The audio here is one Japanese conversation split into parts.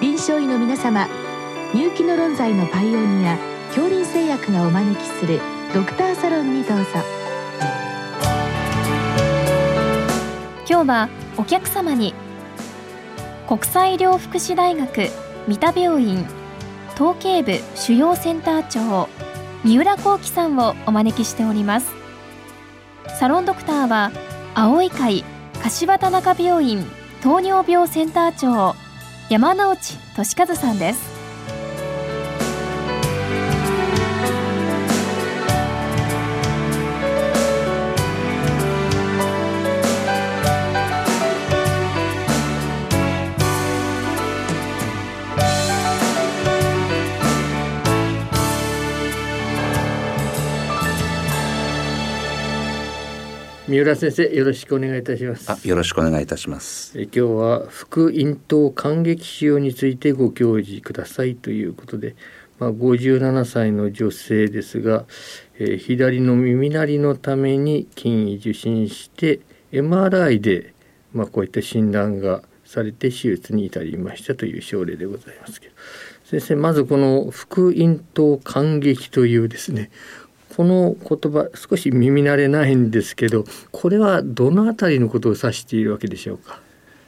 臨床医の皆様入気の論剤のパイオニア恐林製薬がお招きするドクターサロンにどうぞ。今日はお客様に国際医療福祉大学三田病院統計部主要センター長三浦幸喜さんをお招きしております。サロンドクターは青い会柏田中病院糖尿病センター長山内俊和さんです。三浦先生よろしくお願いいたします。あよろしくお願いいたします。え今日は副咽頭感激腫瘍についてご教示くださいということでまあ、57歳の女性ですが、えー、左の耳鳴りのために筋医受診して MRI で、まあ、こういった診断がされて手術に至りましたという症例でございますけど。先生まずこの副咽頭感激というですねこの言葉少し耳慣れないんですけどこれはどのあたりのことを指しているわけでしょうか？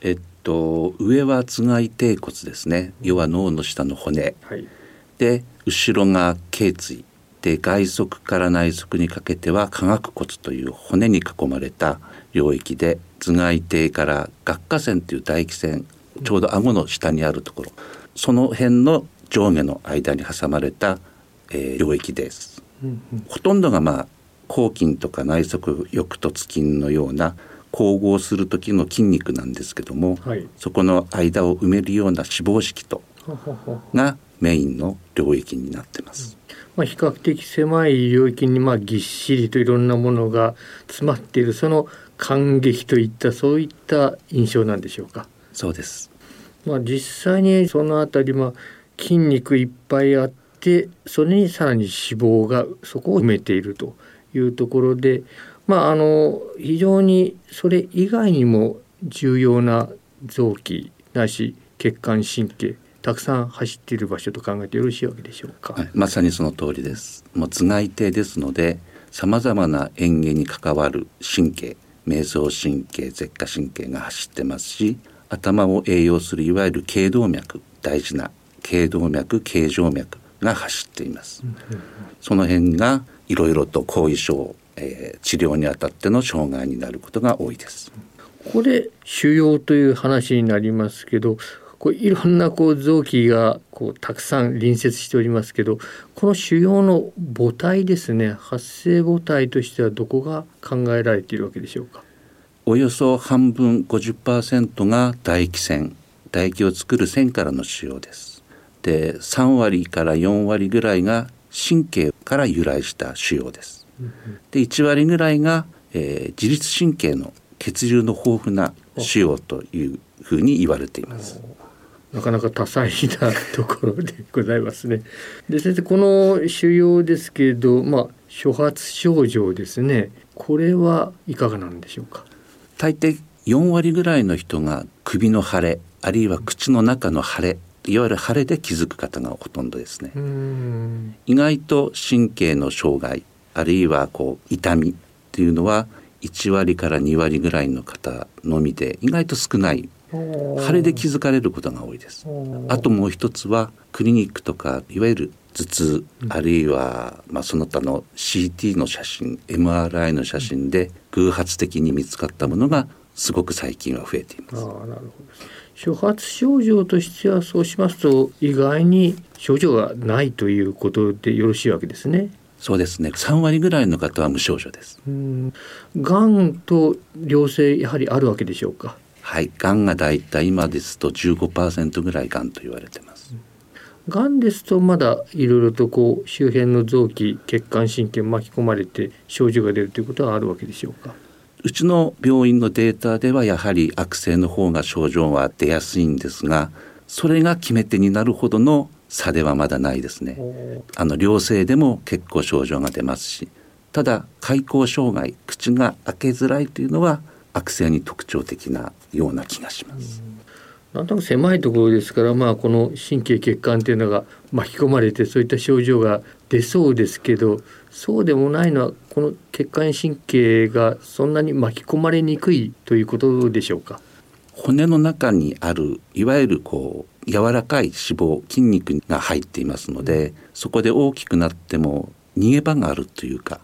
えっと上は頭蓋底骨ですね。要は脳の下の骨、はい、で後ろが頸椎。で外側から内側にかけては下顎骨という骨に囲まれた領域で頭蓋底から顎下線という唾液腺ちょうど顎の下にあるところ。その辺の上下の間に挟まれた、えー、領域です。ほとんどがまあ抗筋とか内側翼突筋のような光合する時の筋肉なんですけども、はい、そこの間を埋めるような脂肪式とがメインの領域になってます。まあ、比較的狭い領域にまあぎっしりといろんなものが詰まっているその感激といったそういった印象なんでしょうか？そうです。まあ実際にそのあたりまあ筋肉いっぱいあってでそれにさらに脂肪がそこを埋めているというところでまああの非常にそれ以外にも重要な臓器ないし血管神経たくさん走っている場所と考えてよろしいわけでしょうか、はい、まさにその通りです。もう頭蓋底ですのでさまざまな嚥下に関わる神経迷走神経舌下神経が走ってますし頭を栄養するいわゆる頸動脈大事な頸動脈頸静脈が走っています。その辺がいろいろと後遺症、えー、治療にあたっての障害になることが多いです。これ腫瘍という話になりますけどこういろんなこう臓器がこうたくさん隣接しておりますけどこの腫瘍の母体ですね発生母体としてはどこが考えられているわけでしょうか？およそ半分50%が唾液腺唾液を作る線からの腫瘍ですで3割から4割ぐらいが神経から由来した腫瘍です。で1割ぐらいが、えー、自律神経の血流の豊富な腫瘍というふうに言われています。なかなか多彩なところでございますね。で先生この腫瘍ですけれど、まあ初発症状ですね。これはいかがなんでしょうか？大抵4割ぐらいの人が首の腫れあるいは口の中の腫れいわゆる腫れで気づく方がほとんどですね。意外と神経の障害あるいはこう痛みっていうのは1割から2割ぐらいの方のみで意外と少ない腫れで気づかれることが多いです。あともう一つはクリニックとかいわゆる頭痛、あるいは、まあ、その他の CT の写真 MRI の写真で偶発的に見つかったものがすごく最近は増えています。あなるほど初発症状としてはそうしますと意外に症状がないということでよろしいわけですね。そうですね。3割ぐらいの方は無症状です。がんと良性やはりあるわけでしょうか？はい、がんがだいたい今ですと15%ぐらいがんと言われてます。がんですとまだいろいろとこう周辺の臓器血管神経巻き込まれて症状が出るということはあるわけでしょうか？うちの病院のデータではやはり悪性の方が症状は出やすいんですがそれが決め手になるほどの差ではまだないですね。あの良性でも結構症状が出ますしただ開口障害口が開けづらいというのは悪性に特徴的なような気がします。なんとなく狭いところですから、まあ、この神経血管っていうのが巻き込まれてそういった症状が出そうですけどそうでもないのはこの血管神経がそんなに巻き込まれにくいということでしょうか？骨の中にあるいわゆるこう柔らかい脂肪筋肉が入っていますので、うん、そこで大きくなっても逃げ場があるというか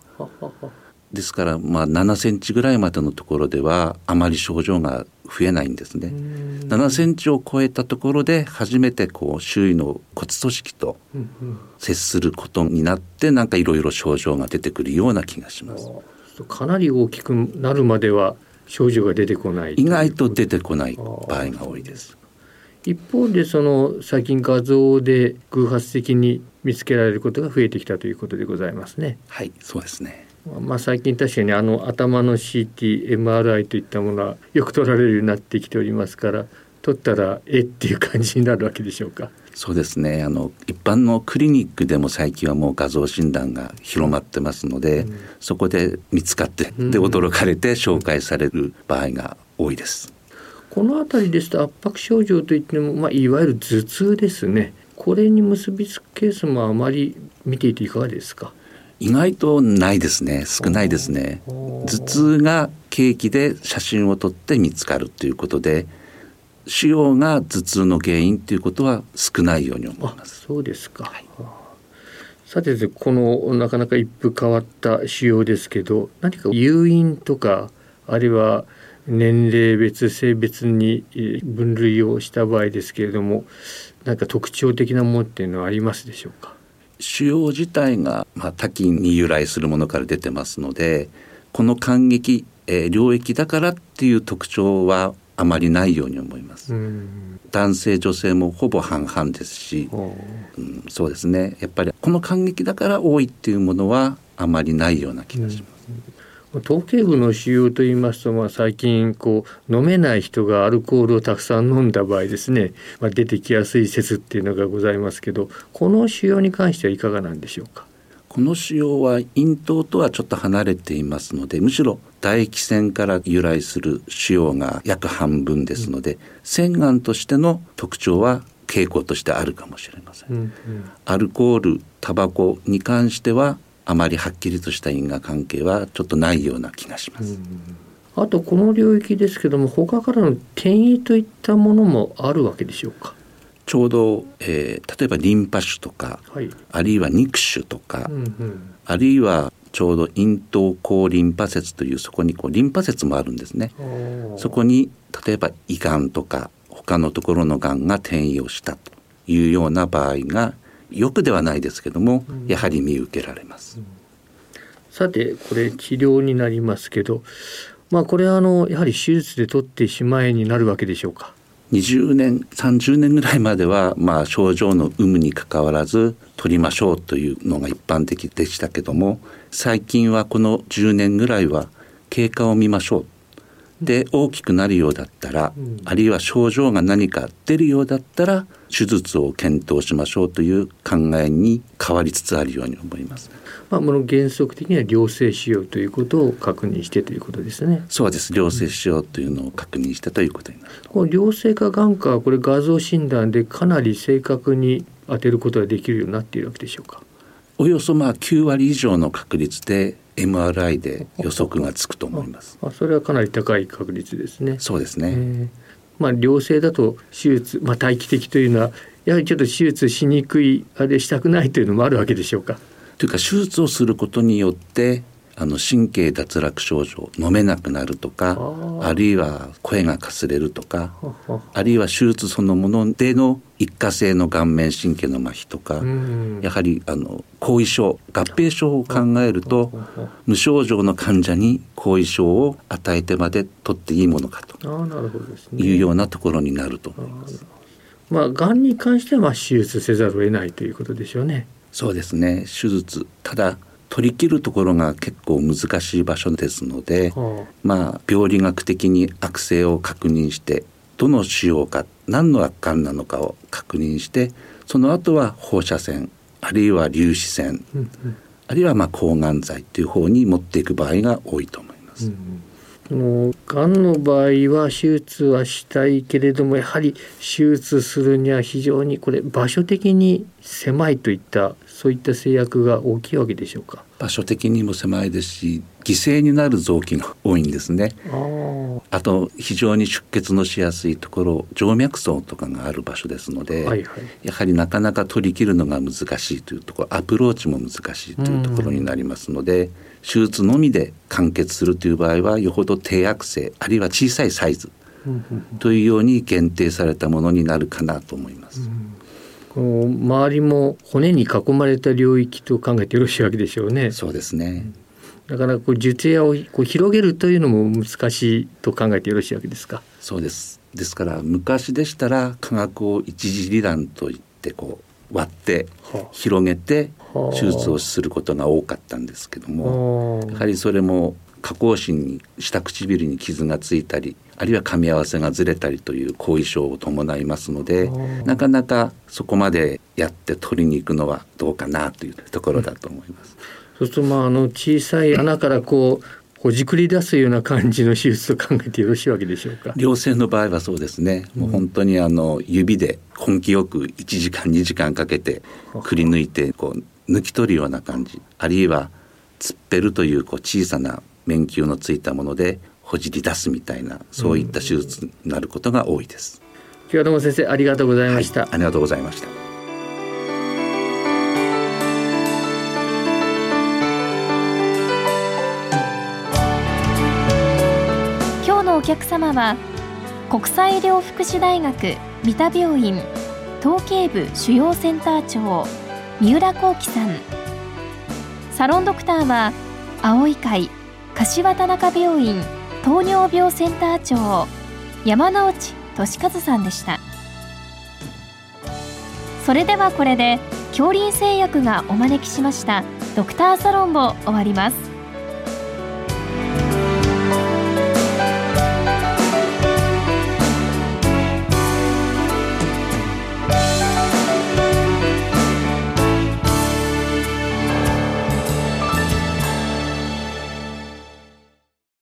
ですからまあ7センチぐらいまでのところではあまり症状が増えないんですね。7センチを超えたところで初めてこう周囲の骨組織と接することになってなんかいろいろ症状が出てくるような気がします。かなり大きくなるまでは症状が出てこない意外と出てこない場合が多いです。一方でその最近画像で偶発的に見つけられることが増えてきたということでございますね。はいそうですね。まあ、最近確かにあの頭の CTMRI といったものはよく取られるようになってきておりますから取ったらえっていう感じになるわけでしょうか。そうですね。あの一般のクリニックでも最近はもう画像診断が広まってますので、うん、そこで見つかってで驚かれて紹介される場合が多いです。この辺りですと圧迫症状といっても、まあ、いわゆる頭痛ですね。これに結びつくケースもあまり見ていていかがですか？意外とないですね。少ないですね。頭痛が契機で写真を撮って見つかるということで腫瘍が頭痛の原因ということは少ないように思います。そうですか、はい、さてこのなかなか一風変わった腫瘍ですけど何か誘因とかあるいは年齢別性別に分類をした場合ですけれども何か特徴的なものっていうのはありますでしょうか？腫瘍自体が、まあ、多岐に由来するものから出てますのでこの感激、えー、領域だからっていう特徴はあまりないように思います。男性女性もほぼ半々ですし、うん、そうですねやっぱりこの感激だから多いっていうものはあまりないような気がします。頭頸部の腫瘍といいますと、まあ、最近こう飲めない人がアルコールをたくさん飲んだ場合ですね、まあ、出てきやすい説っていうのがございますけどこの腫瘍に関してはいかがなんでしょうか？この腫瘍は咽頭とはちょっと離れていますのでむしろ唾液腺から由来する腫瘍が約半分ですので、うん、洗顔としての特徴は傾向としてあるかもしれません、うんうん、アルコールタバコに関してはあまりはっきりとした因果関係はちょっとないような気がします。あとこの領域ですけども他からの転移といったものもあるわけでしょうか？ちょうど、えー、例えばリンパ腫とか、はい、あるいは肉腫とか、うんうん、あるいはちょうど咽頭後リンパ節というそこにこうリンパ節もあるんですね。そこに例えば胃がんとか他のところのがんが転移をしたというような場合がよくではないですけども、やはり見受けられます。さてこれ治療になりますけど、まあこれはあのやはり手術で取ってしまえになるわけでしょうか？20年30年ぐらいまでは、まあ、症状の有無にかかわらず取りましょうというのが一般的でしたけども最近はこの10年ぐらいは経過を見ましょうで大きくなるようだったら、うん、あるいは症状が何か出るようだったら手術を検討しましょうという考えに変わりつつあるように思います。まあ、この原則的には良性腫瘍ということを確認してということですね。そうです。良性腫瘍というのを確認したということになる。この良性か眼科はこれ画像診断でかなり正確に当てることができるようになっているわけでしょうか？およそまあ9割以上の確率で MRI で予測がつくと思います。あそれはかなり高い確率ですね。そうですね。まあ良性だと手術、まあ待機的というのはやはりちょっと手術しにくいあれしたくないというのもあるわけでしょうか？というか手術をすることによってあの神経脱落症状飲めなくなるとかあるいは声がかすれるとかあるいは手術そのものでの一過性の顔面神経の麻痺とかやはりあの後遺症合併症を考えると無症状の患者に後遺症を与えてまで取っていいものかというようなところになると思います。まあ、がんに関しては手術せざるを得ないということでしょうね。そうですね。手術ただ取り切るところが結構難しい場所ですので、はあ、まあ病理学的に悪性を確認してどの腫瘍か何のがんなのかを確認してその後は放射線あるいは粒子線、うんうん、あるいはまあ抗がん剤という方に持っていく場合が多いと思います。うんうんそのがんの場合は手術はしたいけれどもやはり手術するには非常にこれ場所的に狭いといったそういった制約が大きいわけでしょうか？場所的にも狭いですし犠牲になる臓器が多いんですね。あと非常に出血のしやすいところ静脈層とかがある場所ですので、はいはい、やはりなかなか取り切るのが難しいというところアプローチも難しいというところになりますので、手術のみで完結するという場合はよほど低悪性あるいは小さいサイズというように限定されたものになるかなと思います。この周りも骨に囲まれた領域と考えてよろしいわけでしょうね。そうですね。だからこう術野をこう広げるというのも難しいと考えてよろしいわけですか？そうです。ですから昔でしたら科学を一次離断といってこう割って広げて手術をすることが多かったんですけどもやはりそれも下口唇に下唇に傷がついたりあるいは噛み合わせがずれたりという後遺症を伴いますのでなかなかそこまでやって取りに行くのはどうかなというところだと思います。そうするとまああの小さい穴からこうほじくり出すような感じの手術と考えてよろしいわけでしょうか？良性の場合はそうですね、もう本当にあの指で根気よく1時間2時間かけてくり抜いてこう抜き取るような感じ。あるいは突っぺるというこう小さな面球のついたものでほじり出すみたいなそういった手術になることが多いです。今日はどうも先生ありがとうございました、はい、ありがとうございました。のお客様は国際医療福祉大学三田病院統計部主要センター長三浦幸喜さん。サロンドクターは青い会柏田中病院糖尿病センター長山内俊和さんでした。それではこれで恐林製薬がお招きしましたドクターサロンを終わります。